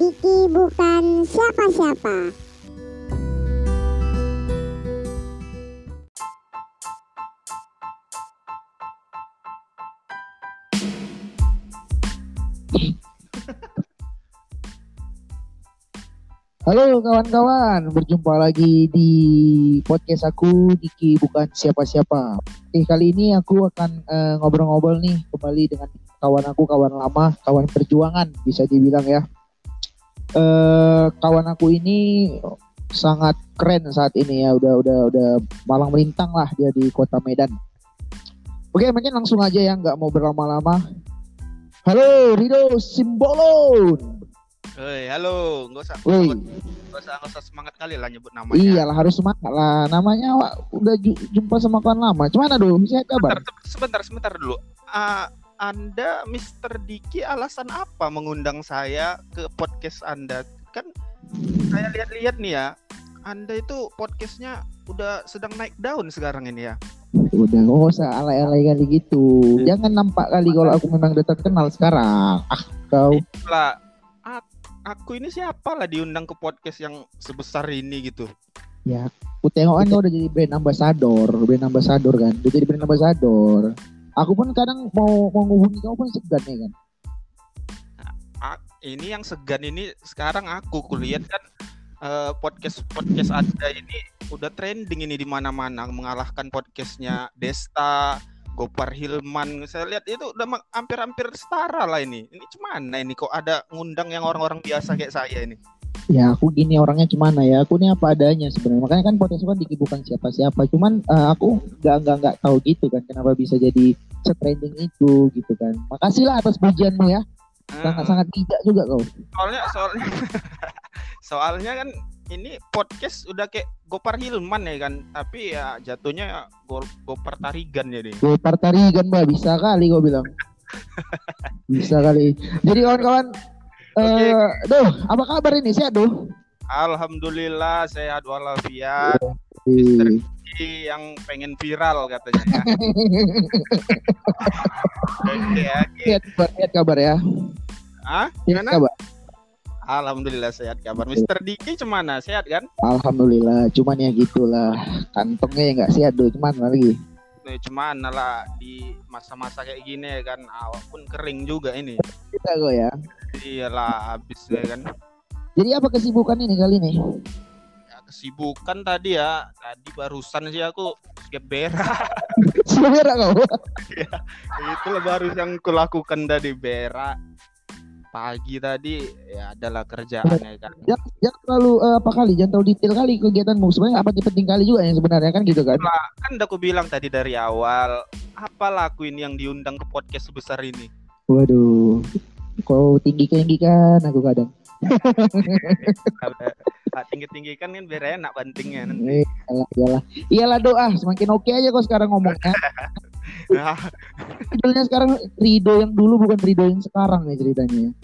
Diki bukan siapa-siapa. Halo kawan-kawan, berjumpa lagi di podcast aku Diki bukan siapa-siapa. Oke, kali ini aku akan eh, ngobrol-ngobrol nih kembali dengan kawan aku, kawan lama, kawan perjuangan bisa dibilang ya. Eh kawan aku ini sangat keren saat ini ya, udah udah udah malang melintang lah dia di kota Medan. Oke, mungkin langsung aja ya, nggak mau berlama-lama. Halo Rido Simbolon. Hei, halo, nggak usah, Woi. nggak usah, nggak usah semangat kali lah nyebut namanya. Iyalah harus semangat lah. Namanya Wak, udah ju- jumpa sama kawan lama. Cuman aduh, sehat kabar? Sebentar, sebentar, sebentar dulu. Ah, anda, Mr. Diki, alasan apa mengundang saya ke podcast Anda? Kan saya lihat-lihat nih ya, Anda itu podcastnya udah sedang naik daun sekarang ini ya. Udah nggak usah alay-alay kali gitu. Jangan nampak kali kalau aku memang udah terkenal sekarang. Ah, kau. Lah, ak- aku ini siapa lah diundang ke podcast yang sebesar ini gitu? Ya, aku tengok kan udah jadi brand ambassador, brand ambassador kan. Udah jadi brand ambassador. Aku pun kadang mau mau kau pun segan ya kan. Ini yang segan ini sekarang aku kulihat kan eh, podcast podcast Anda ini udah trending ini di mana-mana mengalahkan podcastnya Desta, Gopar Hilman. Saya lihat itu udah hampir-hampir setara lah ini. Ini cuman ini kok ada ngundang yang orang-orang biasa kayak saya ini. Ya aku gini orangnya cuman ya, aku ini apa adanya sebenarnya. Makanya kan aku kan Diki bukan siapa-siapa. Cuman eh, aku nggak nggak nggak tahu gitu kan kenapa bisa jadi trending itu gitu kan. Makasih lah atas pujianmu ya. Sangat sangat bijak juga kau. soalnya soalnya soalnya kan ini podcast udah kayak Gopar Hilman ya kan tapi ya jatuhnya Go- Gopar Tarigan jadi Gue partarigan mbak bisa kali gue bilang. bisa kali. Jadi kawan-kawan, Oke. eh, duh, apa kabar ini sehat duh? Alhamdulillah sehat walafiat Ih, Ini yang pengen viral katanya ya. Oke, oke. Sehat kabar, sehat kabar ya. Ah, gimana? kabar. Alhamdulillah sehat kabar. Mister Diki cemana? Sehat kan? Alhamdulillah, cuman ya gitulah. Kantongnya ya nggak sehat duh, cuman lagi. Cemana lah di masa-masa kayak gini ya kan awak pun kering juga ini. Kita kok ya. Iyalah habis ya kan. Jadi apa kesibukan ini kali ini? Ya, kesibukan tadi ya. Tadi barusan sih aku skip berak. Sebenarnya kau. Itulah baru yang kulakukan tadi berak. Pagi tadi ya adalah kerjaan ya kan. Jangan, jangan terlalu eh, apa kali, jangan terlalu detail kali kegiatanmu. Sebenarnya apa penting kali juga yang sebenarnya kan gitu kan? Lah, kan udah aku bilang tadi dari awal, apalah aku ini yang diundang ke podcast sebesar ini. Waduh, kau tinggi tinggikan aku kadang. Kalau tinggi-tinggi kan kan biar enak bantingnya nanti. Eh, iyalah, iyalah. Iyalah doa, semakin oke aja kok sekarang ngomongnya. Nah, Judulnya sekarang Rido yang dulu bukan Rido yang sekarang nih ceritanya.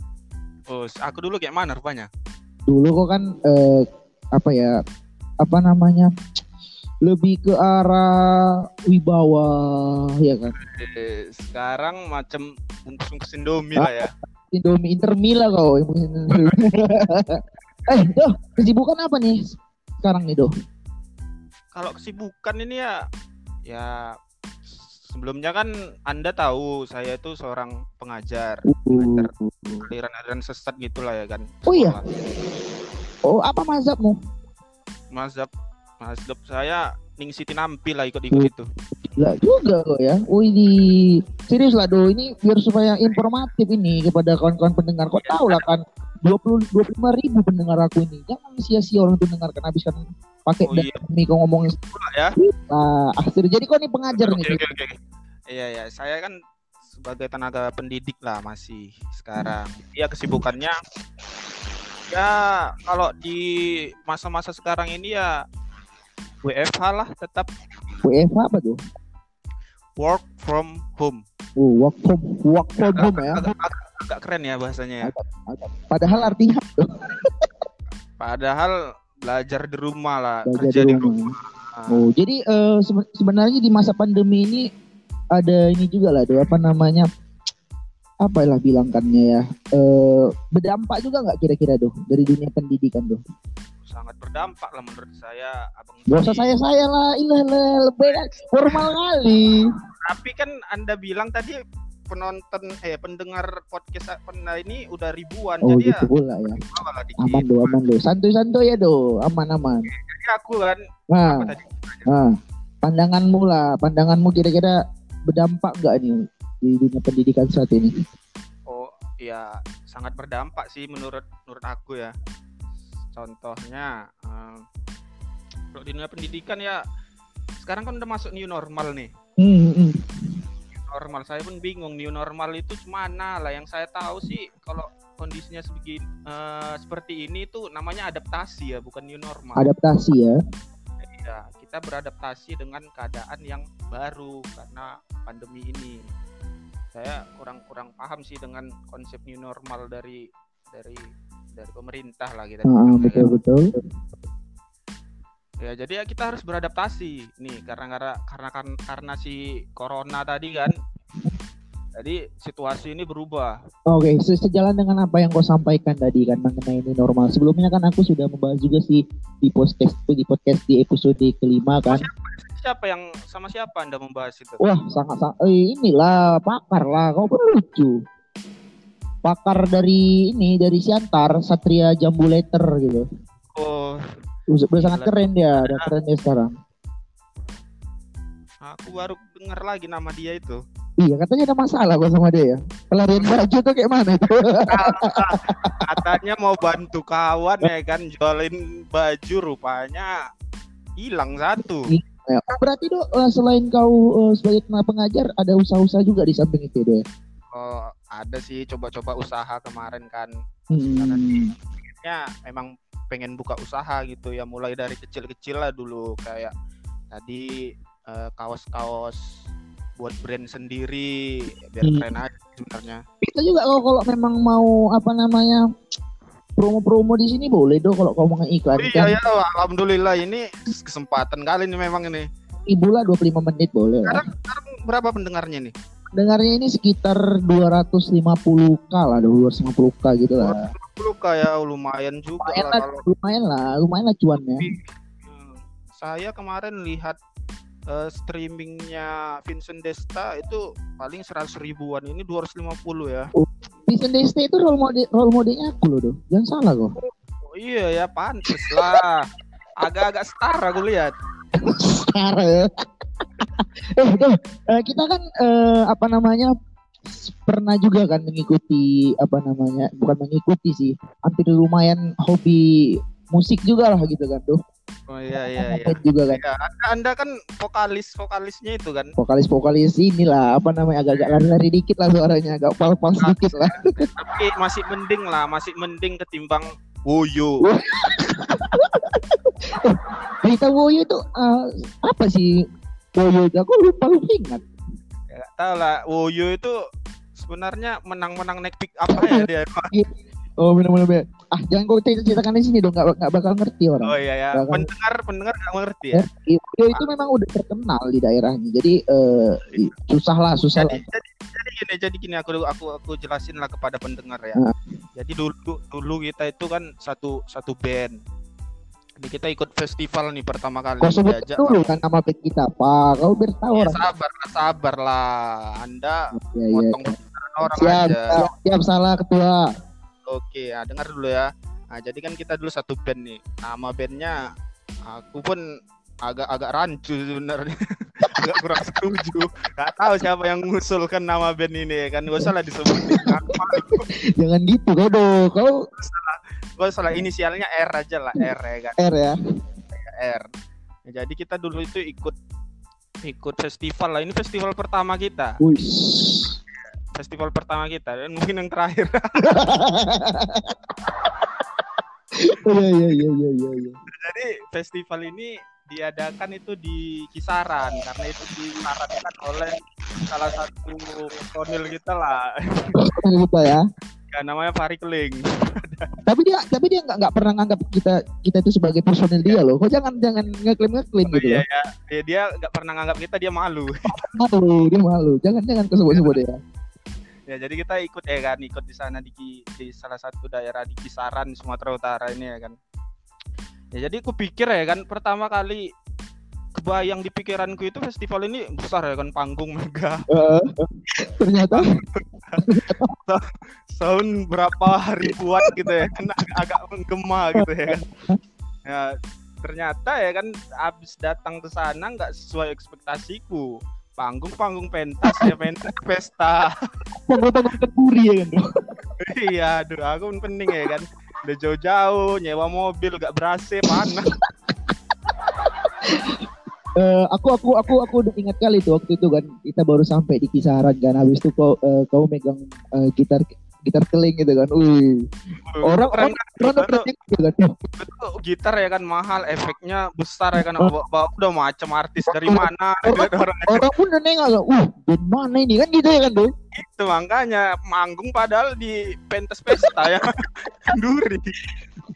oh, aku dulu kayak mana rupanya? Dulu kok kan eh, apa ya? Apa namanya? Lebih ke arah wibawa ya kan. Eh, sekarang macam bungkus Indomie lah ya. Indomie Intermila kau. eh, Doh, kesibukan apa nih sekarang nih, Doh? Kalau kesibukan ini ya, ya sebelumnya kan Anda tahu saya itu seorang pengajar, pengajar aliran-aliran sesat gitulah ya kan. Oh iya? Sekolah. Oh, apa mazhabmu? Mazhab, mazhab saya Ning Siti Nampi lah ikut-ikut itu. Gila juga kok ya. Wih, di serius lah do. Ini biar supaya informatif ini kepada kawan-kawan pendengar. Kau tahu lah kan 20 25 ribu pendengar aku ini. Jangan sia-sia orang itu dengarkan habiskan pakai Oh iya. demi kau ngomongin ya. ah, akhir. Jadi kau ini pengajar Oke nih. oke oke. Iya ya, saya kan sebagai tenaga pendidik lah masih sekarang. Iya kesibukannya ya kalau di masa-masa sekarang ini ya WFH lah tetap WFH apa tuh? Work from home. Oh, work from work from home ya. Agak, agak- agak keren ya bahasanya ya. Padahal artinya Padahal belajar di rumah lah, belajar kerja di di rumah. rumah. Oh, jadi eh, sebe- sebenarnya di masa pandemi ini ada ini juga lah, Do, apa namanya? Apa lah bilangkannya ya? Eh berdampak juga nggak kira-kira tuh dari dunia pendidikan tuh sangat berdampak lah menurut saya abang Gak usah Tadi. saya saya lah ilah lah lebih formal kali. Tapi kan anda bilang tadi penonton eh pendengar podcast pernah ini udah ribuan oh jadi gitu pula ya. ya malah dikit. aman do aman do santuy santuy ya do aman aman. Jadi aku kan nah, apa tadi? nah pandanganmu lah. Pandanganmu kira-kira berdampak nggak nih di dunia pendidikan saat ini Oh ya sangat berdampak sih menurut menurut aku ya. Contohnya eh, kalau di dunia pendidikan ya sekarang kan udah masuk new normal nih. hmm, hmm. Normal saya pun bingung new normal itu mana lah yang saya tahu sih kalau kondisinya sebegini eh, seperti ini itu namanya adaptasi ya bukan new normal. adaptasi ya Ya, kita beradaptasi dengan keadaan yang baru karena pandemi ini. Saya kurang-kurang paham sih dengan konsep new normal dari dari dari pemerintah lah kita. Bilangnya betul kan. betul Ya, jadi ya kita harus beradaptasi nih karena karena karena karena, karena si corona tadi kan. Jadi situasi ini berubah. Oke, se- sejalan dengan apa yang kau sampaikan tadi kan mengenai ini normal. Sebelumnya kan aku sudah membahas juga sih di podcast di podcast di episode kelima kan. Siapa yang sama siapa Anda membahas itu? Wah, sangat sangat eh, inilah pakar lah. Kau lucu. Pakar dari ini dari Siantar Satria Jambu Letter gitu. Oh, Udah, udah sangat keren dia, udah keren dia sekarang. aku baru dengar lagi nama dia itu. Iya, katanya ada masalah kok sama dia ya. Pelarian baju tuh kayak mana itu? Katanya mau bantu kawan ya kan jualin baju rupanya hilang satu. Ya, berarti dok eh, selain kau eh, sebagai pengajar ada usaha-usaha juga di samping itu deh. Oh, ada sih coba-coba usaha kemarin kan. Hmm. Ya memang pengen buka usaha gitu ya mulai dari kecil-kecil lah dulu kayak tadi eh, kaos-kaos buat brand sendiri biar Hmm. keren aja sebenarnya. Kita juga kalau kalau memang mau apa namanya promo-promo di sini boleh dong kalau kau mau iklan kan. Iya ya, alhamdulillah ini kesempatan kali ini memang ini. Ibu lah 25 menit boleh lah. Sekarang berapa pendengarnya nih? Dengarnya ini sekitar 250k lah, 250k gitu lah. Lu kayak lumayan juga Lumayan lah kalau lumayan lah, lumayan lah cuannya. Hmm, saya kemarin lihat eh, streamingnya Vincent Desta itu paling 100 ribuan ini 250 ya Vincent Desta itu role model role modelnya aku loh, Doh. Jangan salah kok. oh, iya ya pantes lah agak-agak setara aku lihat Sekarang. eh, Doh, eh, kita kan eh, apa namanya pernah juga kan mengikuti apa namanya bukan mengikuti sih hampir lumayan hobi musik juga lah gitu kan tuh oh iya iya iya juga kan Ya, anda, anda kan vokalis vokalisnya itu kan vokalis vokalis inilah apa namanya agak-agak lari-lari dikit lah suaranya agak pal-pal sedikit lah tapi masih mending lah masih mending ketimbang Woyo Berita Woyo itu eh, apa sih Woyo itu? Aku lupa lupa ingat. ya, tahu lah Woyo itu sebenarnya menang-menang naik pick up ya dia Oh benar-benar. Ah jangan kau cerita ceritakan di sini dong, nggak nggak bakal ngerti orang. oh iya ya Bahkan- pendengar pendengar nggak mengerti ya Ngerti. Woyo itu memang udah terkenal di daerahnya. Jadi eh, susah lah, susah jadi, lah. jadi jadi gini jadi gini aku aku aku jelasin lah kepada pendengar ya Nah. jadi dulu dulu kita itu kan satu satu band jadi kita ikut festival nih pertama kali Kau sebut diajak dulu kan nama band kita apa? Kau biar tahu Ya, sabar sabar lah anda Ya, ya. potong pembicaraan orang Siap, aja siap, siap, salah ketua. Oke ya dengar dulu ya. Nah jadi kan kita dulu satu band nih. Nama bandnya aku pun agak agak rancu sebenarnya. Agak kurang setuju. Nggak tahu siapa yang mengusulkan nama band ini. Kan gak usah lah disebutin Jangan gitu kau dong. Kau gue salah inisialnya R aja lah. R ya kan? R ya. R. Ya, jadi kita dulu itu ikut ikut festival lah. Ini festival pertama kita. Wih. Festival pertama kita dan mungkin yang terakhir Iya iya iya iya iya. iya. jadi festival ini diadakan itu di kisaran karena itu disarankan oleh salah satu personil kita lah Kita ya. ya, namanya Fahri Keling Tapi dia tapi dia nggak nggak pernah nganggap kita kita itu sebagai personil dia loh. Kau jangan jangan ngeklaim ngeklaim gitu iya ya, ya dia nggak pernah nganggap kita dia malu Malu dia malu. Jangan jangan kesebut sebut dia. Ya jadi kita ikut ya kan ikut di sana di di salah satu daerah di kisaran Sumatera Utara ini ya kan. Ya jadi aku pikir ya kan pertama kali kebayang di pikiranku itu festival ini besar ya kan panggung mega. Uh, ternyata? Tahun berapa ribuan gitu ya kan agak, agak menggema gitu ya kan. Ya ternyata ya kan abis datang ke sana nggak sesuai ekspektasiku panggung-panggung pentas ya pentas pesta. Panggung-panggung kenduri ya kan iya aduh aku pun pening ya kan. Udah jauh-jauh nyewa mobil gak berasa mana Eh, aku aku aku aku udah ingat kali tuh waktu itu kan. Kita baru sampai di kisaran kan. Habis itu kau eh, kau megang eh, gitar gitar keling gitu kan. Wih. Orang orang kan? orang gitu kan. Betul. gitar ya kan mahal efeknya besar ya kan bawa, udah macam artis dari mana Orang- gitu, orang Orang pun udah nengok kan. Uh, band mana ini kan gitu ya kan tuh. itu makanya manggung padahal di pentas pesta ya duri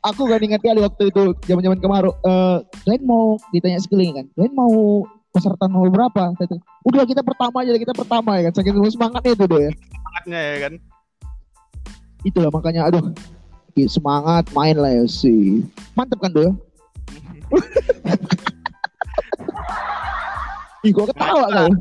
Aku kan ingat kali waktu itu zaman-zaman kemarau. Eh, kalian mau ditanya sekeliling kan. Kalian mau peserta nomor berapa? Udah kita pertama aja kita pertama ya kan. Saking semangatnya itu ya. semangatnya ya kan Itulah makanya aduh semangat main lah ya sih. Mantep kan doh. Ih, gua ketawa kan.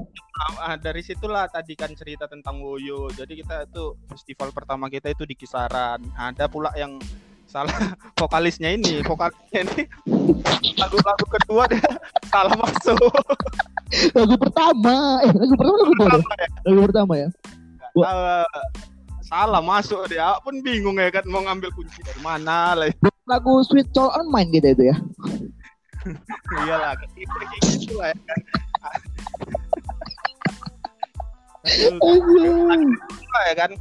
Ah, dari situlah tadi kan cerita tentang Woyo. Jadi kita itu festival pertama kita itu di kisaran. Ada pula yang salah vokalisnya ini, vokalisnya ini lagu-lagu kedua dia salah masuk. Lagu pertama, eh lagu pertama lagu kedua. Apa ya? Lagu pertama ya. Wah. Ah, salah masuk dia pun bingung ya kan mau ngambil kunci dari mana lah. Lagu Sweet Soul on Mine gitu itu ya. Iyalah, kayak gitu lah ya kan. Ya kan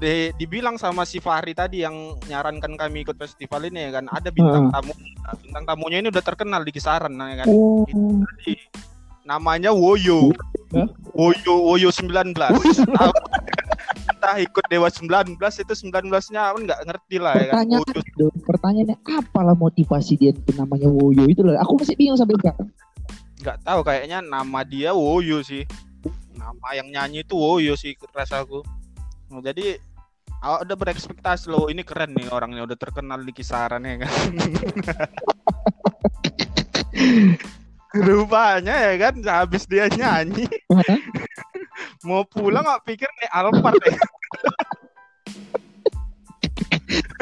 di, dibilang sama si Fahri tadi yang nyarankan kami ikut festival ini ya kan ada bintang tamu Nah, bintang tamunya ini udah terkenal di kisaran nah, ya kan Oh. Jadi, namanya Woyo Hah? Woyo Woyo 19 Tahu. entah ikut Dewa 19 itu 19 nya pun nggak ngerti lah ya kan pertanyaannya apalah motivasi dia itu namanya Woyo itu loh. Aku masih bingung sampai sekarang. nggak tahu kayaknya nama dia Woyo sih. Nama yang nyanyi itu Woyo sih rasaku Nah, jadi udah berekspektasi loh ini keren nih orangnya udah terkenal di kisaran ya kan. Rupanya ya kan habis dia nyanyi mau pulang nggak pikir nih Alphard ya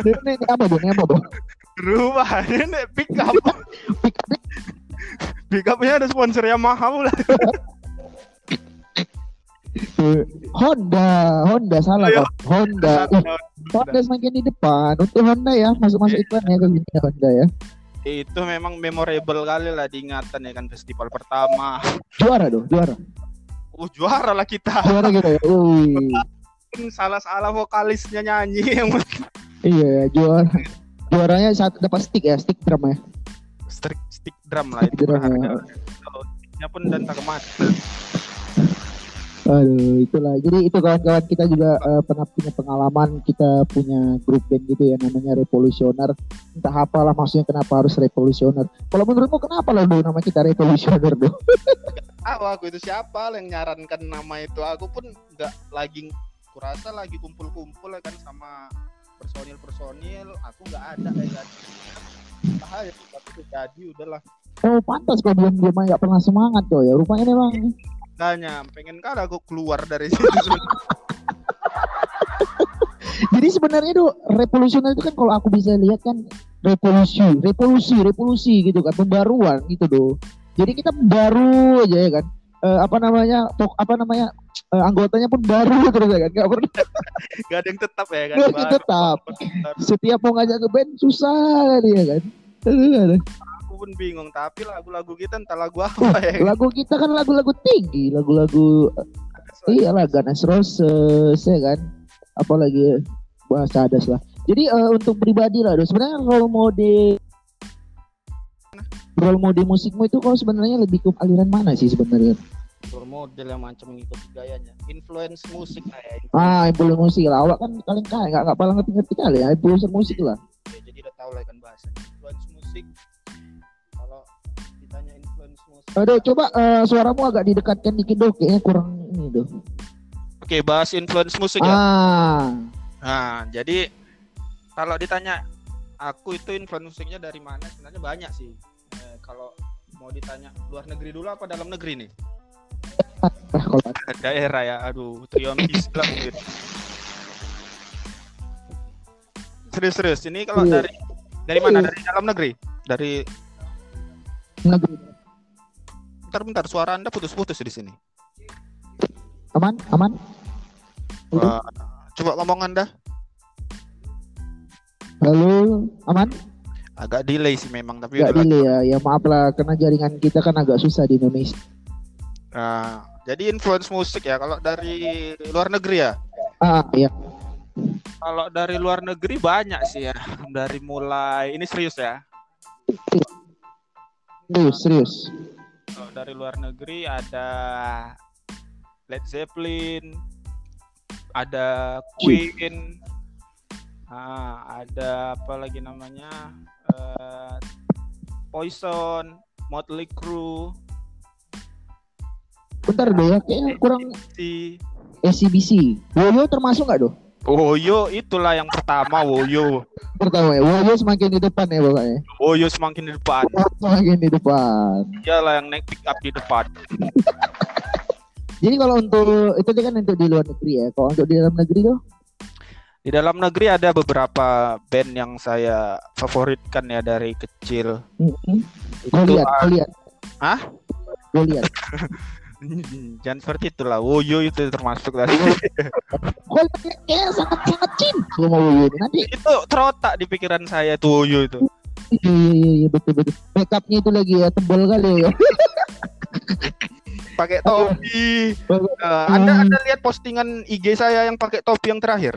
ini apa dong? Ini apa dong? rupanya nih pick up pick upnya ada sponsor Yamaha lah Honda, Honda salah Iya. kok. Honda. Eh, Honda semakin di depan. Untuk Honda ya, masuk-masuk iklan ya ke sini Honda ya. itu memang memorable kali lah diingatan ya kan festival pertama Juara dong, juara. Uh juara lah kita Juara gitu ya. Salah-salah vokalisnya nyanyi yang Iya, juara. Juaranya saat dapat stick ya, stick drum ya. stick stick drum lah itu Drum ya. nya pun dan tak mati Aduh, itulah. Jadi itu kawan-kawan kita juga eh, pernah punya pengalaman kita punya grup band gitu ya namanya Revolusioner. Entah apalah maksudnya kenapa harus Revolusioner. Kalau menurutmu kenapa lah dulu nama kita Revolusioner tuh? tahu aku itu siapa yang nyarankan nama itu aku pun nggak lagi kurasa lagi kumpul-kumpul ya kan sama personil-personil aku nggak ada ya kan bahaya tapi itu jadi udahlah Oh pantas kok diam-diam nggak pernah semangat tuh ya. Rupanya memang Tanya, pengen kali aku keluar dari situ. Jadi sebenarnya tuh revolusioner itu kan kalau aku bisa lihat kan revolusi, revolusi, revolusi gitu kan, pembaruan gitu doh. Jadi kita baru aja ya kan. Eh, apa namanya? Tok apa namanya? eh, anggotanya pun baru terus ya kan. Gak pernah Gak ada yang tetap ya kan. Gak ada yang Baru- tetap. baru- setiap mau ngajak ke band susah ya kan. Pun bingung, tapi lagu-lagu kita entah lagu apa ya. Lagu kita kan lagu-lagu tinggi, lagu-lagu iyalah Ganas Roses ya kan. Apalagi bahasa adas lah. Jadi eh, untuk pribadi lah, sebenarnya role model role model musikmu itu kalau sebenarnya lebih ke aliran mana sih sebenarnya? Role model yang macam mengikuti gayanya. Influence musik lah ya. Ah, influencer musik lah. Awak kan paling kaya, nggak nggak paling ngerti-ngerti kali ya, influencer musik lah. Ya, jadi udah tahu lah kan bahasa. Influence musik. Kalau ditanya influence musik. Aduh, coba eh, suaramu agak didekatkan dikit dong, kayaknya kurang ini doh. Oke, bahas influence musik ya. Ah, Nah, jadi kalau ditanya aku itu influence musiknya dari mana? Sebenarnya banyak sih. Eh, kalau mau ditanya luar negeri dulu apa dalam negeri nih? kalau Daerah ya. Aduh, Trion Islam mungkin. Serius-serius. Ini kalau Iya. dari dari mana? Dari dalam negeri? Dari negeri bentar-bentar suara Anda putus-putus di sini. aman, aman. Wah, coba ngomong Anda. Halo, aman? Agak delay sih memang, tapi Gak udah delay ya. Ya maaf lah, karena jaringan kita kan agak susah di Indonesia. Nah, jadi influence musik ya kalau dari luar negeri ya. Ah, ya. Kalau dari luar negeri banyak sih ya. Dari mulai ini serius ya. Serius, serius. Kalau dari luar negeri ada Led Zeppelin, ada Queen, ah, ada apa lagi namanya eh, Poison, Motley Crue, Bentar deh ya, kayaknya kurang si SCBC. Woyo termasuk nggak doh? Woyo itulah yang pertama Woyo. Pertama ya, Woyo semakin di depan ya pokoknya. Woyo semakin di depan. Semakin di depan. Dialah yang naik pick up di depan. Jadi kalau untuk itu kan untuk di luar negeri ya. Kalau untuk di dalam negeri tuh, Di dalam negeri ada beberapa band yang saya favoritkan ya dari kecil. gue Itu lihat, gue lihat. Hah? Gue lihat. Jangan seperti itulah. Woyo itu termasuk Gue kayaknya sangat sangat cinta sama Woyo. Nanti itu terotak di pikiran saya tuh Woyo itu. iya iya iya betul betul. Makeupnya itu lagi ya tebal kali ya. Pakai topi. Eh, anda Anda lihat postingan IG saya yang pakai topi yang terakhir?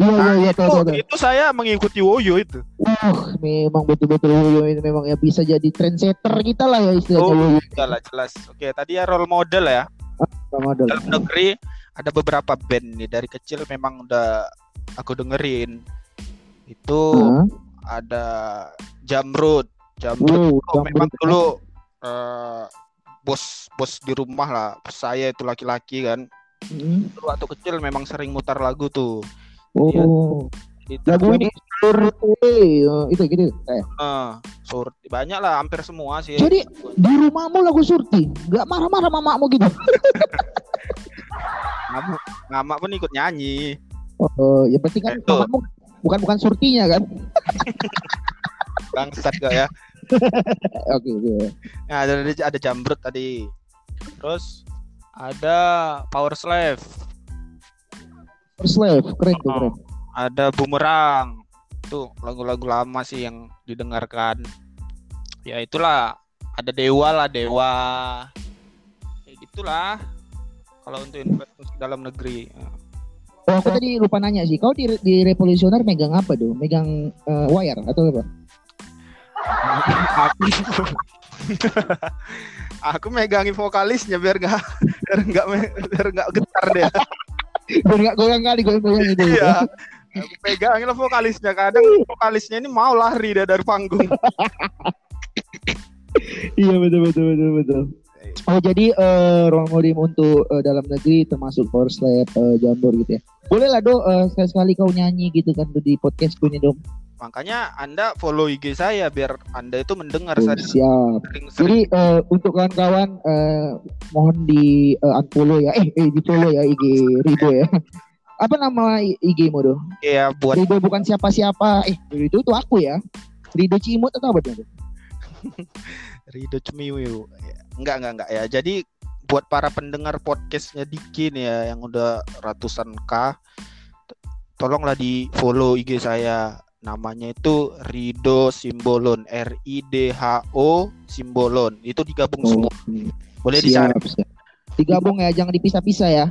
Iya iya Nah, iya itu, tahu tahu. tahu. itu saya mengikuti Woyo itu. Uh, memang betul-betul Woyo ini memang ya bisa jadi trendsetter kita lah ya istilahnya Oh, Woyo. jelas jelas. Oke, tadi ya role model ya. Ramadan. Dalam negeri ada beberapa band nih dari kecil memang udah aku dengerin. Itu Hah? ada Jamrud. Jamrud Oh, memang Jamrud. dulu eh, bos bos di rumah lah saya itu laki-laki kan Hmm. Waktu kecil memang sering mutar lagu tuh Oh, Itu lagu ini Sur- eh, itu gitu. Eh. eh, sur- banyak lah hampir semua sih Jadi di rumahmu lagu surti, nggak marah-marah mamamu gitu? Ngamak, ngamak pun ikut nyanyi Oh, ya berarti kan Itu. mamamu bukan bukan surtinya kan? bangsat gak ya Oke, oke. nah, ada ada Jamrud tadi terus ada Power Slave First Slave, keren tuh Oh. keren. ada Bumerang tuh lagu-lagu lama sih yang didengarkan ya itulah ada Dewa lah Dewa kayak gitulah kalau untuk musik dalam negeri Oh, aku tadi lupa nanya sih. Kau di, di Revolusioner megang apa tuh? Megang eh, wire atau apa? aku aku megangin vokalisnya biar nggak biar nggak biar nggak getar dia Nggak goyang kali goyang-goyang itu. iya aku pegangin lah vokalisnya kadang vokalisnya ini mau lari dia dari panggung Iya betul betul betul betul. Oh jadi eh role model untuk eh, dalam negeri termasuk Power Slave, eh, Jambor gitu ya. Boleh lah do eh, sekali-sekali kau nyanyi gitu kan di podcastku ini dong. Makanya anda follow IG saya biar anda itu mendengar Oh, saya siap. Jadi eh, untuk kawan-kawan eh, mohon di eh, unfollow ya, eh, eh di follow ya IG Rido ya. Apa nama IG-mu do? ya buat Rido bukan siapa-siapa. Eh Rido itu aku ya. Rido Cimut atau apa tuh? Rido Cemiwiu. Enggak, enggak, enggak ya. Jadi buat para pendengar podcastnya Diki nih ya yang udah ratusan K tolonglah di follow IG saya namanya itu Rido Simbolon R I D H O Simbolon itu digabung semua boleh dicari Oh, siap, siap. Digabung ya, jangan dipisah-pisah ya.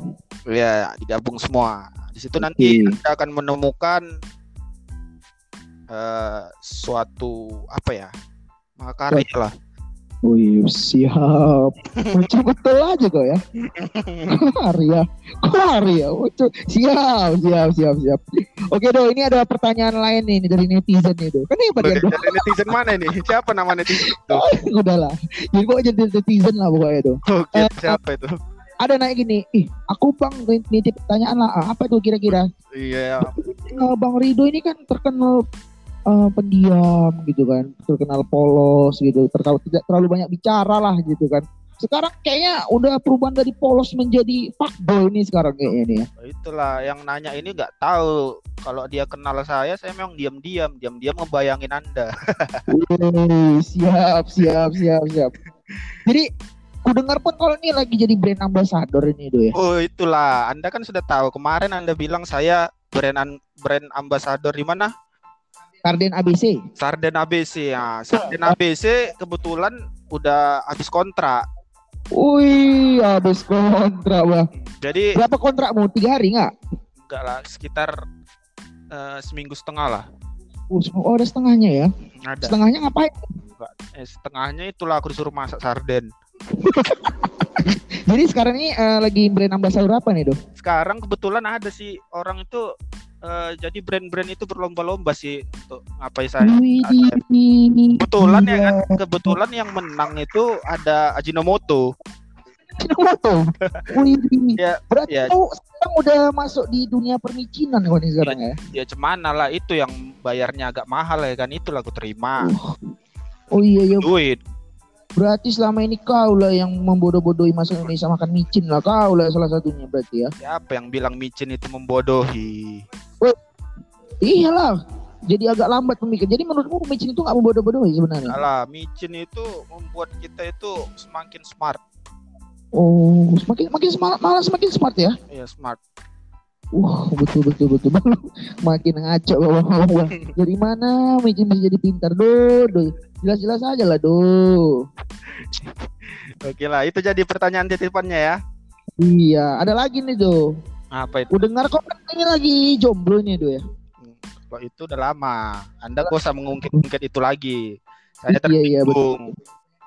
ya digabung semua di situ nanti Oke. anda akan menemukan eh suatu apa ya makarya lah Wih, siap. Muncul betul aja kok ya. Arya. Kok Arya? Muncul. Siap, siap, siap, siap. Oke, Do, ini ada pertanyaan lain nih dari netizen nih, Do. Dia, dari, Do? dari netizen mana nih siapa nama netizen itu Udah lah. Jadi pokoknya jadi netizen lah pokoknya, Do. oke Eh, siapa itu ada naik gini, ih aku bang nitip pertanyaan lah, Ah, apa itu kira-kira? Iya. Eh, bang Rido ini kan terkenal eh, pendiam gitu kan, terkenal polos gitu, terlalu tidak terlalu banyak bicara lah gitu kan. Sekarang kayaknya udah perubahan dari polos menjadi fuckboy nih sekarang kayaknya nih ya. Itulah yang nanya ini nggak tahu kalau dia kenal saya, saya memang diam-diam, diam-diam ngebayangin Anda. Siap, siap, siap, siap. Jadi ku dengar pun kalau ini lagi jadi brand ambassador ini do ya. Oh, itulah. Anda kan sudah tahu kemarin Anda bilang saya brand an- brand ambassador di mana? Karden ABC. Sarden ABC ya. Sarden ABC kebetulan udah habis kontrak. Wih, habis kontrak bang. Jadi Berapa kontrakmu? Tiga hari nggak? enggak lah sekitar eh, seminggu setengah lah. Oh, oh, ada setengahnya ya. Ada. Setengahnya ngapain? Enggak. Eh, setengahnya itulah aku disuruh masak sarden. Jadi sekarang ini eh, lagi brand ambassador apa nih do? Sekarang kebetulan ada sih orang itu eh, jadi brand-brand itu berlomba-lomba sih untuk ngapain saya. Wih, ada. di- Kebetulan ya kan, kebetulan yang menang itu ada Ajinomoto. Ajinomoto. Wih, Ya, berarti ya. kau sekarang udah masuk di dunia permicinan kau nih sekarang ya? Ya cemana lah itu yang bayarnya agak mahal ya kan itulah aku terima. Oh iya iya. Duit. Berarti selama ini kau lah yang membodoh-bodohi masa Indonesia makan micin lah kau lah salah satunya berarti ya. Siapa yang bilang micin itu membodohi? Iyalah. Jadi agak lambat memikir. Jadi menurutmu micin itu nggak membodoh-bodohi sebenarnya? Alah, micin itu membuat kita itu semakin smart. Oh, semakin makin smart, malah semakin smart ya. Ya smart. Wah, betul betul betul makin ngaco bawa Dari mana micin bisa jadi pintar do? do. Jelas-jelas aja lah do. Oke lah, itu jadi pertanyaan titipannya ya. Iya, ada lagi nih do. Apa itu? Ku dengar kok ini lagi jomblo nih do ya. Kalau itu udah lama. Anda gak usah mengungkit-ungkit itu lagi. Saya Iya, iya, tersinggung.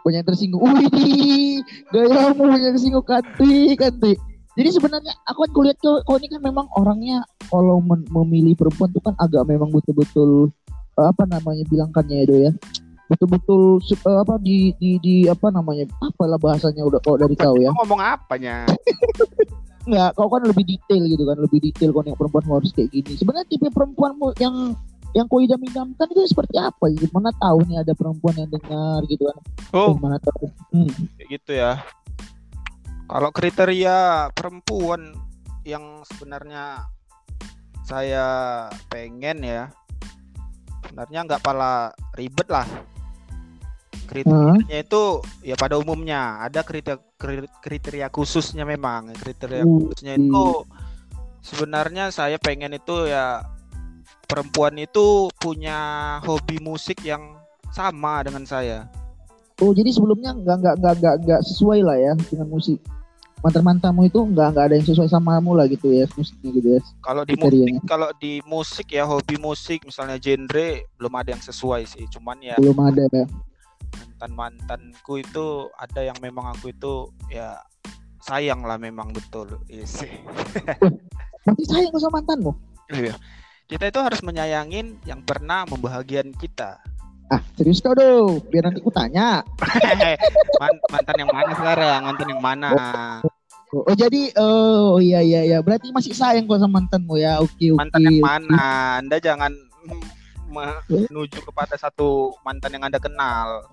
banyak tersinggung. Wih, gayamu banyak yang tersinggung kanti, kanti. Jadi sebenarnya aku kan kulihat kau, kau ini kan memang orangnya kalau memilih perempuan tuh kan agak memang betul-betul apa namanya bilangkannya ya do ya. Betul-betul eh, apa di di di apa namanya apalah bahasanya udah kau dari kau ya. Ngomong apanya? Enggak, kau kan lebih detail gitu kan, lebih detail kau yang perempuan harus kayak gini. Sebenarnya tipe perempuanmu yang yang kau idam-idamkan itu seperti apa sih? Mana tahu nih ada perempuan yang dengar gitu kan. Oh, Mana tahu. Hmm. kayak gitu ya. Kalau kriteria perempuan yang sebenarnya saya pengen ya, sebenarnya nggak pala ribet lah. Kriterianya itu ya pada umumnya ada kriteria kriteria khususnya memang. Kriteria Uh, khususnya itu sebenarnya saya pengen itu ya perempuan itu punya hobi musik yang sama dengan saya. Oh jadi sebelumnya nggak nggak nggak nggak nggak sesuai lah ya dengan musik mantan mantanmu itu nggak nggak ada yang sesuai sama kamu lah gitu ya musiknya gitu ya. Kalau di musik, kalau di musik ya hobi musik misalnya genre belum ada yang sesuai sih. Cuman ya Belum ada ya. mantan mantanku itu ada yang memang aku itu ya sayang lah memang betul. Yes. Berarti sayang sama mantanmu. Iya. Kita itu harus menyayangin yang pernah membahagiakan kita. Ah serius kau do, biar nanti ku tanya. Man- mantan yang mana sekarang? Mantan yang mana? Oh, oh, jadi oh iya iya iya berarti masih sayang kau sama mantanmu ya. Oke oke. Mantan yang mana? Anda jangan menuju kepada satu mantan yang Anda kenal.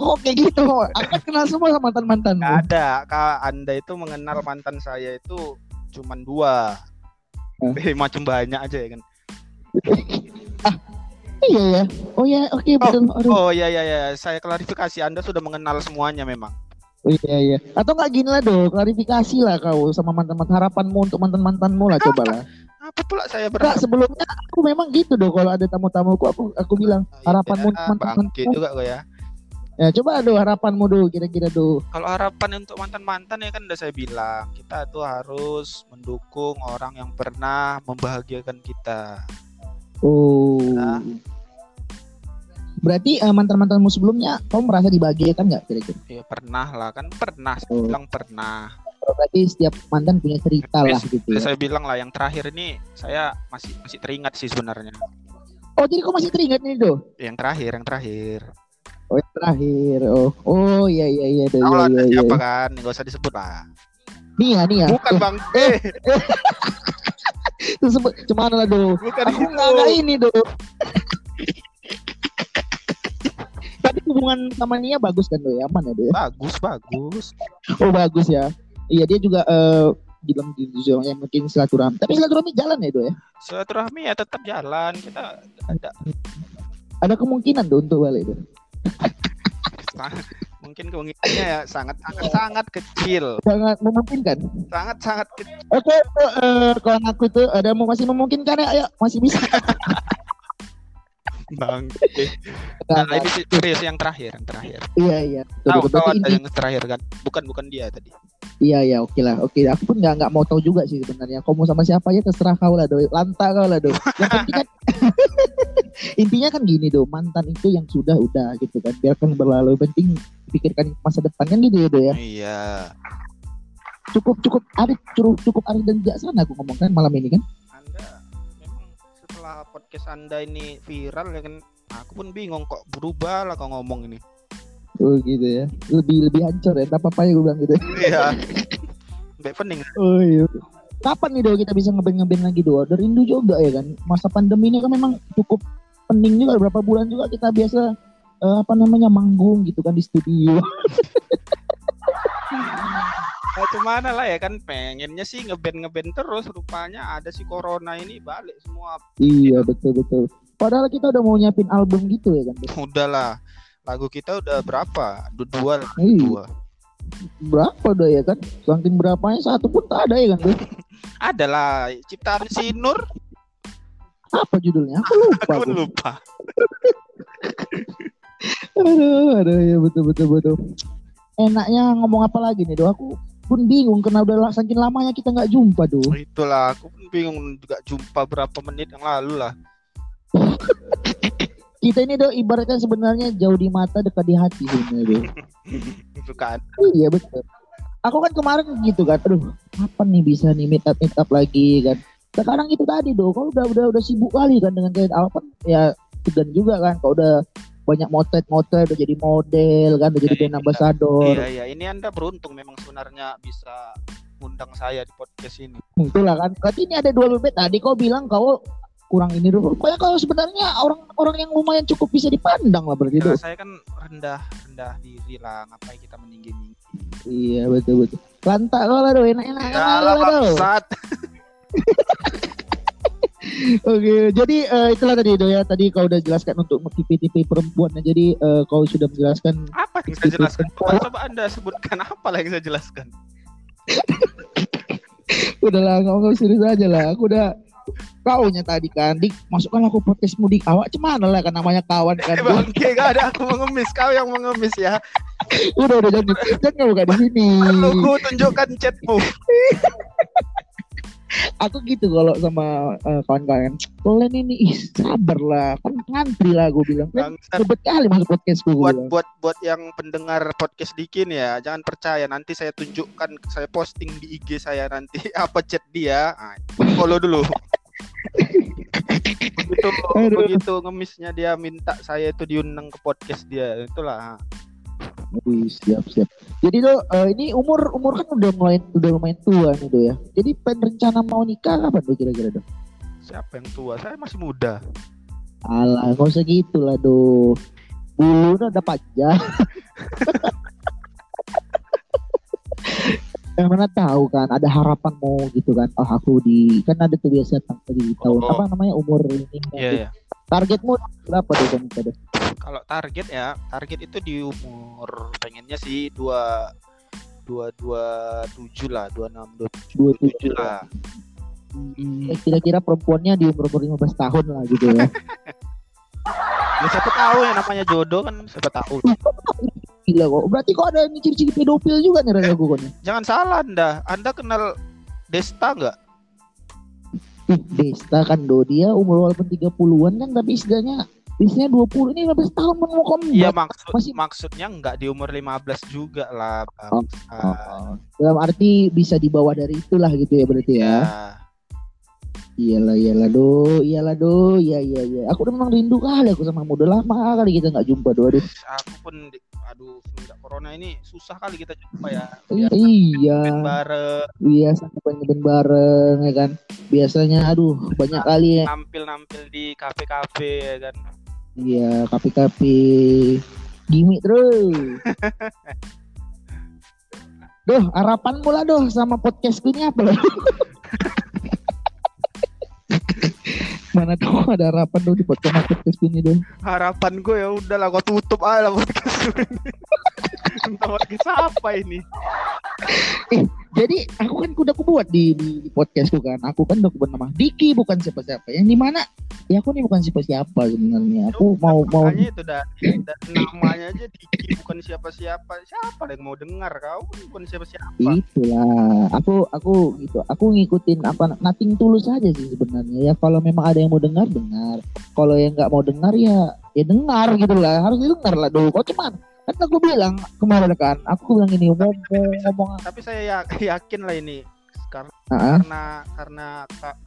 Kok kayak gitu? Aku kan kenal semua sama mantan mantanmu. Gak ada, Kak. Anda itu mengenal mantan saya itu cuman dua. Eh, macam banyak aja ya kan. Iya ya. Oh ya oke betul. Aduh. Oh iya iya iya, saya klarifikasi Anda sudah mengenal semuanya memang. Oh, iya iya. Atau nggak gini lah do, klarifikasi lah kau sama mantan mantan harapanmu untuk mantan mantanmu lah coba lah. Apa pula saya berharap? sebelumnya aku memang gitu doh kalau ada tamu-tamuku aku aku bilang harapanmu Ya, mantan bangke mantanmu. juga kok ya. Ya coba do harapanmu do kira-kira do. Kalau harapan untuk mantan-mantan ya kan udah saya bilang, kita tuh harus mendukung orang yang pernah membahagiakan kita. Oh. Nah. Berarti eh, mantan-mantanmu sebelumnya kau merasa dibahagiakan nggak kira-kira? Ya pernah lah, kan pernah, saya Oh. bilang pernah. Oh, Berarti setiap mantan punya cerita lah gitu ya. Saya bilang lah yang terakhir ini saya masih masih teringat sih sebenarnya. Oh jadi kau masih teringat nih do? Yang terakhir, yang terakhir. Oh yang terakhir. Oh, oh iya iya iya. iya, Tahu lah iya, iya. siapa kan? Gak usah disebut lah. Nia Nia. Bukan Bang. Eh, Itu sebut cuman lah do. bukan Aku nggak ini do. Tapi hubungan sama Nia bagus kan do ya? Aman ya do ya? Bagus, bagus. Oh bagus ya. Iya dia juga eh bilang di yang yang mungkin silaturahmi. Tapi silaturahmi jalan ya do ya? Silaturahmi ya tetap jalan. Kita ada Ada kemungkinan do untuk balik do. mungkin kemungkinannya ya sangat sangat sangat kecil. Sangat memungkinkan. Sangat sangat kecil. Oke, itu, eh, kawan aku itu ada mau masih memungkinkan ya? Ayo, masih bisa. Bang. Nah, ini sih serius yang terakhir, yang terakhir. iya, iya. Tahu tahu ada yang terakhir kan? Bukan bukan dia tadi. Iya, iya, oke lah. Oke, aku pun nggak nggak mau tahu juga sih sebenarnya. Kau mau sama siapa aja terserah kau lah, do. Lanta kau lah, do. Yang penting kan intinya kan gini, do. Mantan itu yang sudah udah gitu kan. Biarkan berlalu. Penting pikirkan masa depan kan gitu ya, do ya. Iya. Cukup cukup arif, cukup cukup arif dan bijaksana aku ngomong kan malam ini kan. Setelah podcast Anda ini viral ya kan aku pun bingung kok berubah lah kau ngomong ini. Oh gitu ya. Lebih lebih hancur ya. Tak apa-apa ya gue bilang gitu. Iya. Baik pening. Oh iya. Kapan nih do kita bisa ngeband-ngeband lagi do? Ada rindu juga ya kan. Masa pandemi ini kan memang cukup pening juga. Berapa bulan juga kita biasa eh, apa namanya manggung gitu kan di studio. Nah, mana lah ya kan pengennya sih ngeband ngeband terus rupanya ada si corona ini balik semua iya betul betul. Padahal kita udah mau nyiapin album gitu ya kan. Do? udahlah lagu kita udah berapa dua dua lah Iya. dua Berapa do ya kan? Saking berapanya satu pun tak ada ya kan. Ada lah ciptaan si Nur Apa judulnya? Aku lupa. aku aku. lupa Aduh, aduh ya betul betul betul. Enaknya ngomong apa lagi nih do? Aku pun bingung karena udah saking lamanya kita nggak jumpa do. itulah aku pun bingung juga jumpa berapa menit yang lalu lah Kita ini do ibaratnya sebenarnya jauh di mata dekat di hati sebenarnya do. bukan Iya betul. Aku kan kemarin gitu kan, aduh kapan nih bisa nih meet up meet up lagi kan. Sekarang itu tadi do, kau udah udah udah sibuk kali kan dengan kayak Alpan ya segan juga kan, kau udah banyak motret motret udah jadi model kan, udah jadi Ya, brand iya. ambassador. iya iya ini anda beruntung memang sebenarnya bisa undang saya di podcast ini Itulah kan. Berarti ini ada dua bebet tadi kau bilang kau kurang ini dulu. Pokoknya kau sebenarnya orang orang yang lumayan cukup bisa dipandang lah berarti Ya, do. saya kan rendah rendah diri lah ngapain kita meninggi tinggi Iya betul betul. Lantak kau lah do, enak-enak ya kan lah lah Oke, jadi eh, itulah tadi do ya. Tadi kau udah jelaskan untuk tipe-tipe perempuan. Jadi eh, kau sudah menjelaskan. apa yang saya jelaskan coba, coba anda sebutkan apa lah yang saya jelaskan Udahlah, kau nggak serius aja lah. Aku udah kaunya tadi kan, dik masukkan aku podcast mudik awak cuman lah kan namanya kawan kan. Eh, bangke gak ada aku mengemis kau yang mengemis ya udah udah jangan jangan bukan di sini. Tunggu tunjukkan chatmu Aku gitu kalau sama eh, kawan-kawan. Kalian ini ih, sabar lah, kan ngantri lah gue bilang. Kan ribet kali masuk podcastku gue buat bilang. buat buat yang pendengar podcast Dikin ya jangan percaya nanti saya tunjukkan saya posting di IG saya nanti apa chat dia ah, follow dulu begitu Aduh. begitu ngemisnya dia minta saya itu diundang ke podcast dia itulah Wih, siap siap. Jadi tuh eh, ini umur umur kan udah mulai udah lumayan tua nih tuh ya. Jadi pen rencana mau nikah kapan tuh kira-kira tuh? siapa yang tua saya masih muda Alah, nggak usah gitu lah do. Bulu udah panjang. Yang mana tahu kan ada harapan mau gitu kan. Oh aku di kan ada tuh biasa di tahun Oh. apa namanya umur ini. iya ya Targetmu berapa tuh kan? Kalau target ya target itu di umur pengennya sih dua dua dua tujuh lah dua enam dua tujuh lah Eh, Kira-kira perempuannya di umur umur 15 tahun lah gitu ya. ya, siapa tahu ya namanya jodoh kan siapa tahu Gila kok. Berarti kok ada ini ciri-ciri pedofil juga nih rasa gue nih. jangan salah anda anda kenal Desta nggak Desta kan do dia umur walaupun 30-an kan tapi istilahnya istilahnya 20 ini 15 tahun pun mau kombat. Iya maksud Masih- maksudnya nggak di umur 15 juga lah Oh, bang. Oh, dalam arti bisa dibawa dari itulah gitu ya berarti ya. ya. Iyalah iyalah do, iyalah do, iya iya iya. Aku udah memang rindu kali aku sama kamu. Udah lama kali kita nggak jumpa do. Aduh. Aku pun di- aduh semenjak corona ini susah kali kita jumpa ya. Iya, Main bareng, biasa ngeband bareng ya kan. Biasanya aduh banyak kali ya. nampil-nampil di kafe-kafe ya kan. Iya, kapi-kapi gimmick terus. Duh, harapanmu lah doh sama podcastku ini apa loh? Mana tuh ada harapan doh di podcast podcast ini doh. Harapan gue ya udahlah gua tutup aja lah podcast gue ini. Entah podcast apa ini. Jadi aku kan udah aku buat di, di, di podcastku kan. Aku kan udah aku bernama Diki bukan siapa-siapa. Yang di mana? Ya aku nih bukan siapa-siapa sebenarnya. Aku mau mau Makanya itu dah, dah namanya aja Diki bukan siapa-siapa. Siapa yang mau dengar kau bukan siapa-siapa. itulah. Aku aku gitu. Aku ngikutin apa nothing tulus aja sih sebenarnya. Ya kalau memang ada yang mau dengar dengar. Kalau yang nggak mau dengar ya ya dengar gitu lah. Harus didengar lah dulu. Kok cuman kan aku bilang kemarin kan. Aku bilang ini ngomong ngomong. Tapi saya ya- yakin lah ini karena Ah, karena karena ka-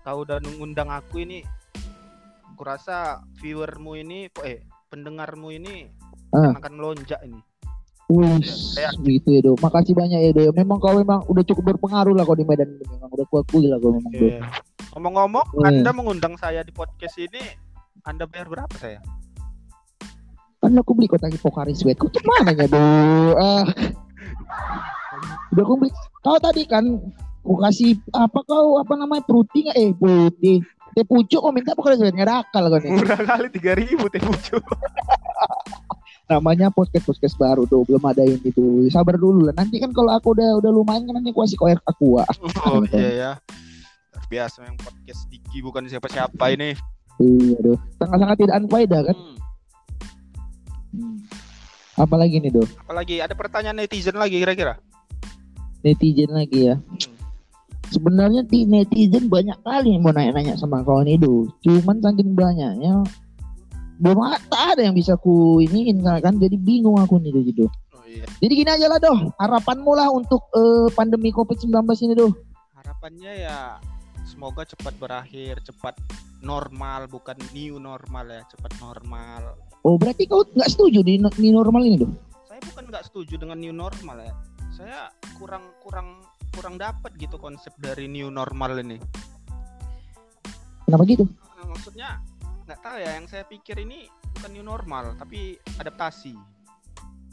kau udah ngundang aku ini kurasa viewermu ini eh pendengarmu ini Ah. akan melonjak ini Wih, Saya- gitu ya do. Makasih banyak ya do. Memang kau memang udah cukup berpengaruh lah kau di Medan ini. Memang udah kuakui lah kau memang do. ngomong-ngomong Hmm. anda mengundang saya di podcast ini anda bayar berapa saya Kan aku beli kotak Pocari Sweat. Kau tuh mana ya do? Ah. Udah aku beli. Kau tadi kan aku kasih apa kau apa namanya fruity nggak eh fruity teh pucuk kau minta Pocari Sweat nggak ada akal kau nih. murah kali tiga ribu teh pucuk Namanya podcast podcast baru do belum ada yang itu. Sabar dulu lah. Nanti kan kalau aku udah udah lumayan kan nanti aku kasih koer aqua. oh iya ya biasa yang podcast Diki bukan siapa-siapa ini Iya do. Sangat sangat tidak unfaedah kan. Hmm. Hmm. Apalagi nih do? apalagi ada pertanyaan netizen lagi kira-kira netizen lagi ya. Sebenarnya di netizen banyak kali yang mau nanya-nanya sama kawan itu. Cuman saking banyaknya belum ada yang bisa ku iniin kan jadi bingung aku nih gitu. oh iya Jadi gini aja lah doh, harapanmu lah untuk eh, pandemi Covid-19 ini doh. harapannya ya semoga cepat berakhir cepat normal bukan new normal ya cepat normal Oh berarti kau nggak setuju di new normal ini doh? saya bukan nggak setuju dengan new normal ya saya kurang kurang kurang dapat gitu konsep dari new normal ini Kenapa gitu? Nah, maksudnya nggak tahu ya yang saya pikir ini bukan new normal tapi adaptasi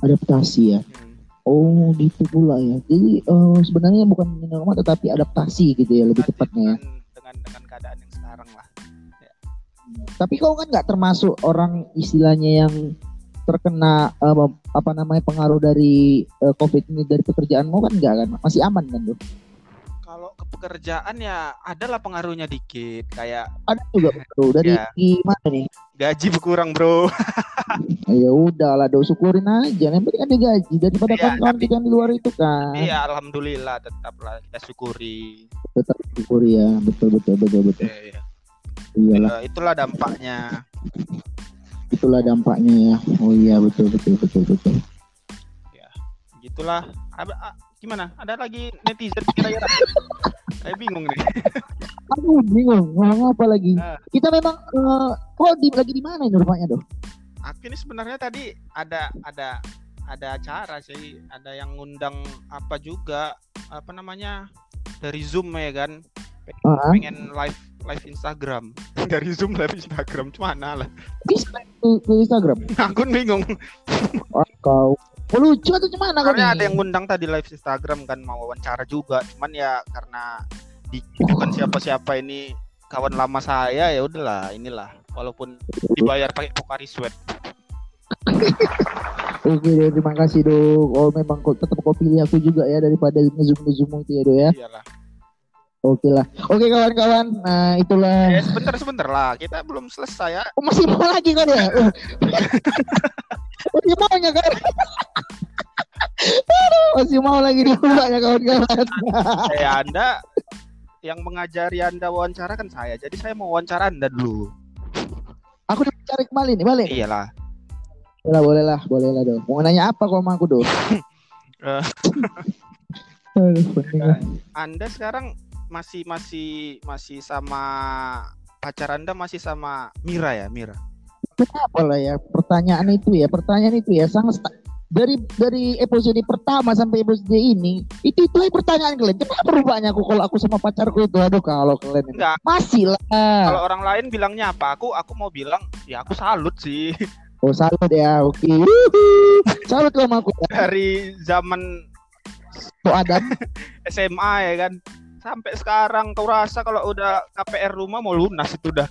Adaptasi ya. Hmm. Oh gitu pula ya. Jadi eh, sebenarnya bukan new normal tetapi adaptasi gitu ya lebih Adaptasi tepatnya ya. dengan, dengan dengan keadaan Tapi kau kan nggak termasuk orang istilahnya yang terkena eh, apa namanya pengaruh dari eh, COVID ini dari pekerjaanmu kan enggak kan? Masih aman kan tuh? kalau ke pekerjaan ya adalah pengaruhnya dikit kayak Ada juga bro dari Ya. gimana nih? gaji berkurang bro Ya udah lah, do syukurin aja. Yang penting ada gaji daripada kawan-kawan kita yang di luar itu kan. Iya alhamdulillah tetaplah kita syukuri Tetap syukuri ya, betul betul betul betul. Iya, iya. Iyalah, Eh, itulah dampaknya itulah dampaknya ya. Oh iya betul betul betul betul. gitulah Ada- ah, gimana ada lagi netizen kira-kira saya bingung nih Aduh bingung ngomong apa lagi? Ah. Kita memang eh, kok di, lagi di mana ini rumahnya doh? aku ini sebenarnya tadi ada ada ada acara sih ada yang ngundang apa juga apa namanya dari zoom ya kan Ah, pengen live live Instagram. Dari zoom live Instagram mana lah. Bisa ke Instagram. aku bingung. Oh, kau. Oh, lucu atau gimana kau karena ada yang ngundang tadi live Instagram kan mau wawancara juga. Cuman ya karena di bukan siapa-siapa ini kawan lama saya ya udahlah inilah. Walaupun dibayar pakai Pocari Sweat. Oke terima kasih do. Oh memang kok tetap kau pilih aku juga ya daripada ngezoom ngezoom itu ya do ya. iyalah Oke lah. Oke kawan-kawan, nah itulah. eh sebentar sebentar lah kita belum selesai ya Oh, masih mau lagi kan ya? Oh. masih maunya kan? Aduh, masih mau lagi diubahnya kawan-kawan. eh anda yang mengajari anda wawancara kan saya jadi saya mau wawancara anda dulu Aku dicari kembali nih, balik. iyalah Boleh boleh lah, boleh lah do. Mau nanya apa kau sama aku do? Eh. Aduh, anda sekarang masih masih masih sama pacar Anda masih sama Mira ya, Mira. Kenapa lah ya pertanyaan itu ya pertanyaan itu ya sangat dari dari episode pertama sampai episode ini itu itu aja pertanyaan kalian kenapa rupanya aku kalau aku sama pacarku itu aduh kalau kalian. Enggak. masih lah Kalau orang lain bilangnya apa? Aku aku mau bilang ya aku salut sih oh salut ya oke salut sama aku dari zaman tuh Adam SMA ya kan sampai sekarang kau rasa kalau udah KPR rumah mau lunas itu udah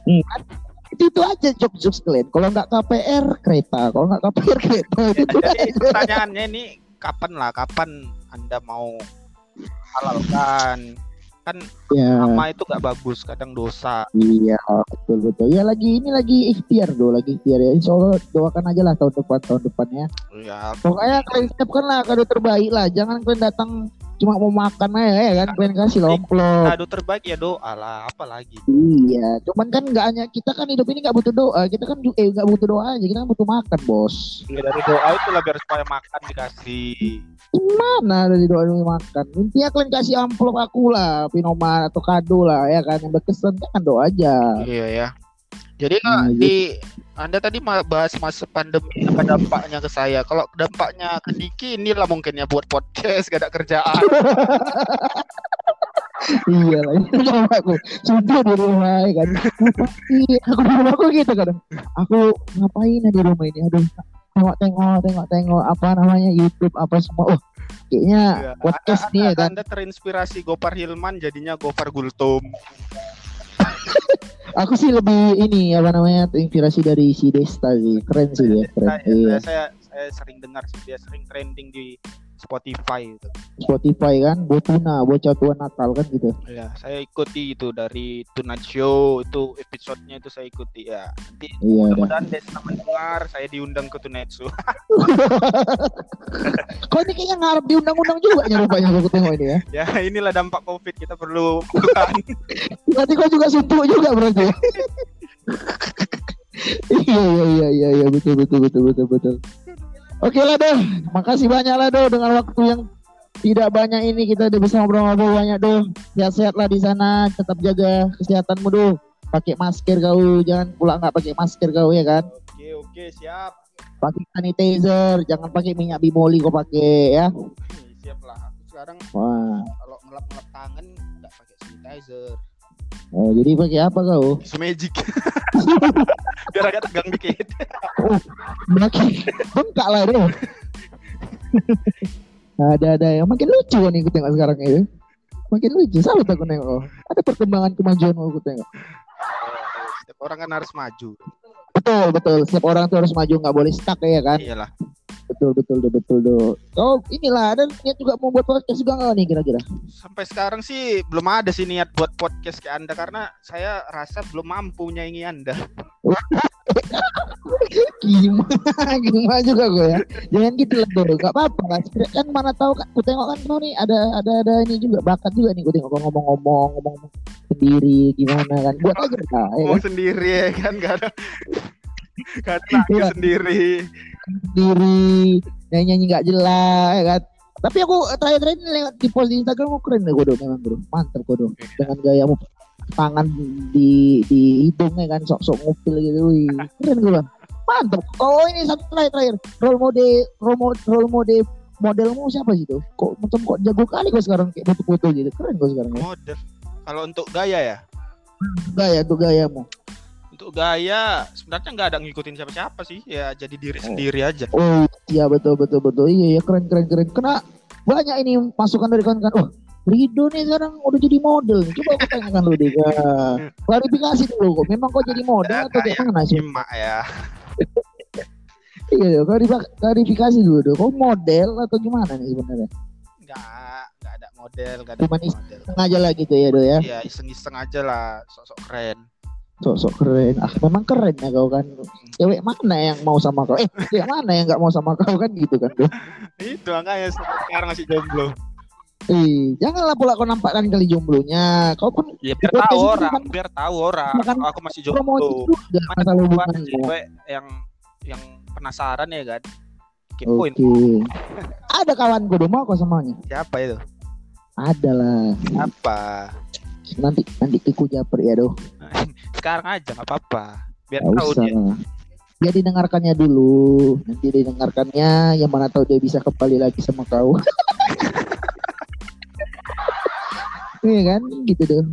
itu, itu aja jokes jokes kalian. Kalau nggak KPR kereta. Kalau nggak KPR kereta. Itu jadi aja. pertanyaannya ini kapan lah kapan anda mau halalkan? Kan ya. nama itu gak bagus kadang dosa. Iya betul betul. Ya lagi ini lagi ikhtiar do. Lagi ikhtiar ya. Insya Allah doakan aja lah tahun depan tahun depannya. Ya Pokoknya kalian siapkan lah kado terbaik lah. Jangan kalian datang cuma mau makan aja ya kan. Kalian kasih lomplok. kado terbaik ya doa lah apalagi Iya. Cuman kan nggak hanya kita kan hidup ini nggak butuh doa. Kita kan ju- eh nggak butuh doa aja. Kita kan butuh makan bos. ya, dari doa itu lah biar supaya makan dikasih Mana dari doa demi makan. Intinya kalian kasih amplop aku lah, pinoman atau kado lah ya kan. Yang berkesan kan doa aja. iya ya jadi Nah, di anda tadi bahas masa pandemi apa dampaknya ke saya kalau dampaknya ke Diki inilah mungkin ya buat podcast gak ada kerjaan iya lah. Itu sama aku. Sumpah di rumah ya kan. Iya, aku di rumah aku gitu kadang. Aku ngapain di rumah ini? Aduh, tengok tengok tengok tengok apa namanya YouTube apa semua. Oh, kayaknya Iya. podcast nih ya kan. anda terinspirasi Gopar Hilman jadinya Gopar Gultom Aku sih lebih ini apa namanya inspirasi dari si Desta sih. Keren sih dia, keren. saya, Iya. saya saya sering dengar sih dia sering trending di Spotify gitu. Spotify kan, Botuna, bocah tua Natal kan gitu. Ya, saya ikuti itu dari Tonight Show itu episodenya itu saya ikuti ya. Nanti Iya, dah. mudah-mudahan Desna mendengar saya diundang ke Tonight Show. Kok ini kayaknya ngarep diundang-undang juga nya rupanya aku tengok ini ya. ya, inilah dampak Covid kita perlu. Berarti kau juga suntuk juga berarti. iya iya iya iya iya betul betul betul betul betul. Oke lah doh, makasih banyak lah doh dengan waktu yang tidak banyak ini kita udah bisa ngobrol-ngobrol banyak doh. Sehat-sehat lah di sana, tetap jaga kesehatanmu doh. Pakai masker kau, jangan pula nggak pakai masker kau ya kan. Oke, oke, siap. Pakai sanitizer, jangan pakai minyak bimoli kau pakai ya. Siap lah. Aku sekarang Wah, kalau ngelap-ngelap tangan nggak pakai sanitizer. Oh, jadi pakai apa kau? Itu magic. Biar agak tegang dikit. makin bengkak lah deh. ada ada yang makin lucu kan aku tengok sekarang itu. Makin lucu, salut aku nengok. oh. Ada perkembangan kemajuan aku tengok. Setiap orang kan harus maju. Betul betul, setiap orang tuh harus maju nggak boleh stuck ya kan. Iyalah. Betul betul betul betul do. Oh inilah ada niat juga mau buat podcast juga nggak nih kira-kira? Sampai sekarang sih belum ada sih niat buat podcast ke Anda karena saya rasa belum mampu nyaingi Anda. Gimana gimana juga gue ya. Jangan gitu lah do, nggak apa-apa lah. Kan mana tahu kan, ku tengok kan kau nih ada ada ada ini juga bakat juga nih ku tengok kau ngomong-ngomong ngomong sendiri gimana kan. Buat aja lah. Ya kan? Mau sendiri ya kan gak ada lagu Iya. sendiri. sendiri nyanyi nyanyi nggak jelas ya kan? Tapi aku terakhir terakhir ini lewat di post di Instagram aku keren deh Godo memang bro. Mantap Godo dengan gayamu tangan di di hidung ya kan? Sok sok ngupil gitu wih. Keren gue bang. Mantap oh ini satu terakhir terakhir. Role model role model, role model modelmu siapa sih tuh? Kok macam kok jago kali kok sekarang kayak foto-foto gitu. Keren kok sekarang ya. Model. Kalau untuk gaya ya, gaya tuh gayamu untuk gaya sebenarnya nggak ada ngikutin siapa-siapa sih. Ya jadi diri Oh. sendiri aja. Oh iya betul betul betul iya iya keren keren keren kena banyak ini masukan dari kawan-kawan oh Rido nih sekarang udah jadi model nih. coba aku tanyakan lu deh klarifikasi dulu kok memang kok jadi model atau kayak mana sih Nyimak ya. iya klarifi- klarifikasi dulu dong kok model atau gimana nih sebenarnya Nggak, nggak ada model, nggak ada Cuman model. sengaja lah gitu ya do ya Iya iseng-iseng aja lah, sok-sok keren. Sok-sok keren ah memang keren ya kau kan cewek mana yang mau sama kau eh cewek mana yang nggak mau sama kau kan gitu kan do Itu sampai sekarang masih jomblo. eh janganlah pula kau nampakkan kali jomblonya kau pun Ya biar tahu orang, kan- biar tahu orang. Makan kalau aku masih jomblo. juga Mana masalah buat hubunganmu cewek yang yang penasaran ya kan? Keep Oke. point. Ada kawanku dong mau kok semuanya. Siapa itu? Ada lah. Siapa? Nanti nanti Kiku Japri ya doh. Sekarang aja nggak apa-apa. Biar Nggak tahu usah. dia. Dia didengarkannya dulu, nanti didengarkannya, yang mana tahu dia bisa kembali lagi sama kau. Iya kan, gitu dong.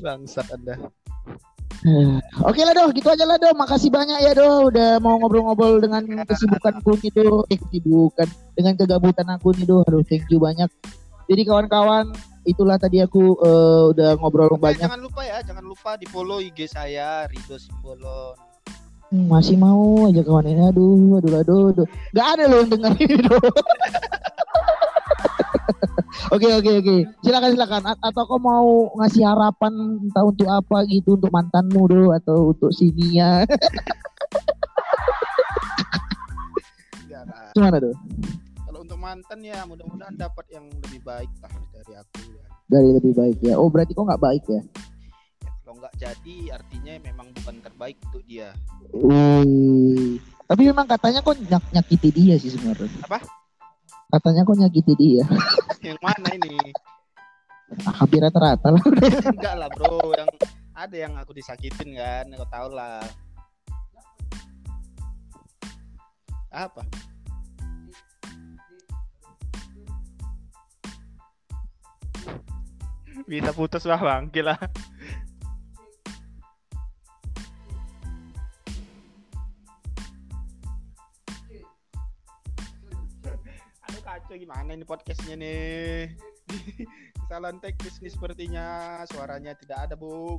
Bangsat Anda. Oke lah doh, gitu aja lah doh. Makasih banyak ya doh, udah mau ngobrol-ngobrol dengan kesibukanku nih doh. Eh, kesibukan dengan kegabutan aku nih doh. Aduh, thank you banyak. Jadi kawan-kawan, itulah tadi aku eh, udah ngobrol Oke, banyak. jangan lupa ya, jangan lupa di follow IG saya Rido Simbolon. Hmm, masih mau aja kawan ini. Aduh, aduh, aduh, aduh. Gak ada loh yang denger ini. Oke oke oke. Silakan silakan. A- atau kau mau ngasih harapan entah untuk apa gitu untuk mantanmu doh atau untuk si lah. Gimana doh? Kalau untuk mantan ya mudah-mudahan dapat yang lebih baik lah dari aku ya. Dari lebih baik ya. Oh berarti kau nggak baik ya? Ya, Kalau nggak jadi artinya memang bukan terbaik untuk dia. Wih. Tapi memang katanya kok nyak nyakiti dia sih sebenarnya. Apa? Katanya kok nyakiti dia. yang mana ini? Ah, Hampir rata-rata lah. Enggak lah bro, yang ada yang aku disakitin kan, kau tahu lah. Apa? Bisa putus lah bang, gila. Aduh kacau gimana ini podcastnya nih? Kesalahan teknis nih sepertinya. Suaranya tidak ada bu.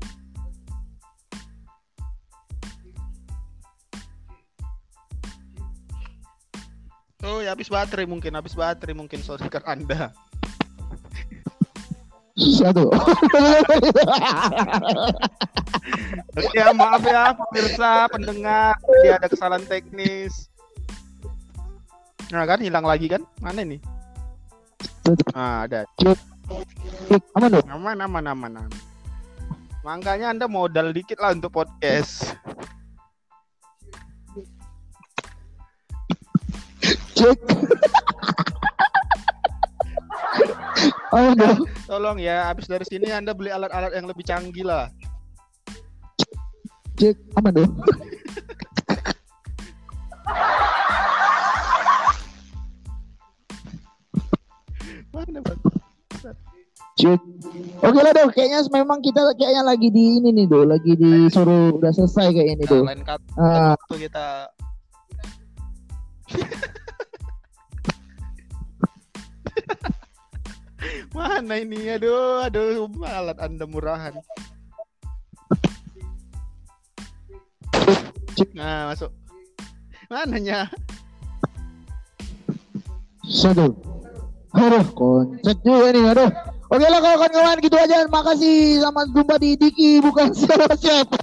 Oh ya habis baterai mungkin Habis baterai mungkin saudara anda Susah tuh. Oke ya maaf ya pemirsa pendengar Dia ada kesalahan teknis. Nah kan hilang lagi kan? Mana nih Ah ada. Aman doh. Aman aman aman aman. Makanya anda modal dikit lah untuk podcast. Cek. Doh. Tolong ya, habis dari sini Anda beli alat-alat yang lebih canggih lah. Cek, aman doh. Mana Bang? Oke lah doh, kayaknya memang kita kayaknya lagi di ini nih doh, lagi disuruh udah selesai kayaknya nih Nah, doh. lain kata Ah, waktu kita Mana ini? Aduh, aduh, alat Anda murahan. Nah, masuk. Mananya? Satu. Aduh, konsep juga nih, aduh. Oke lah kalau kawan-kawan gitu aja. Makasih. Selamat jumpa di Diki bukan siapa-siapa.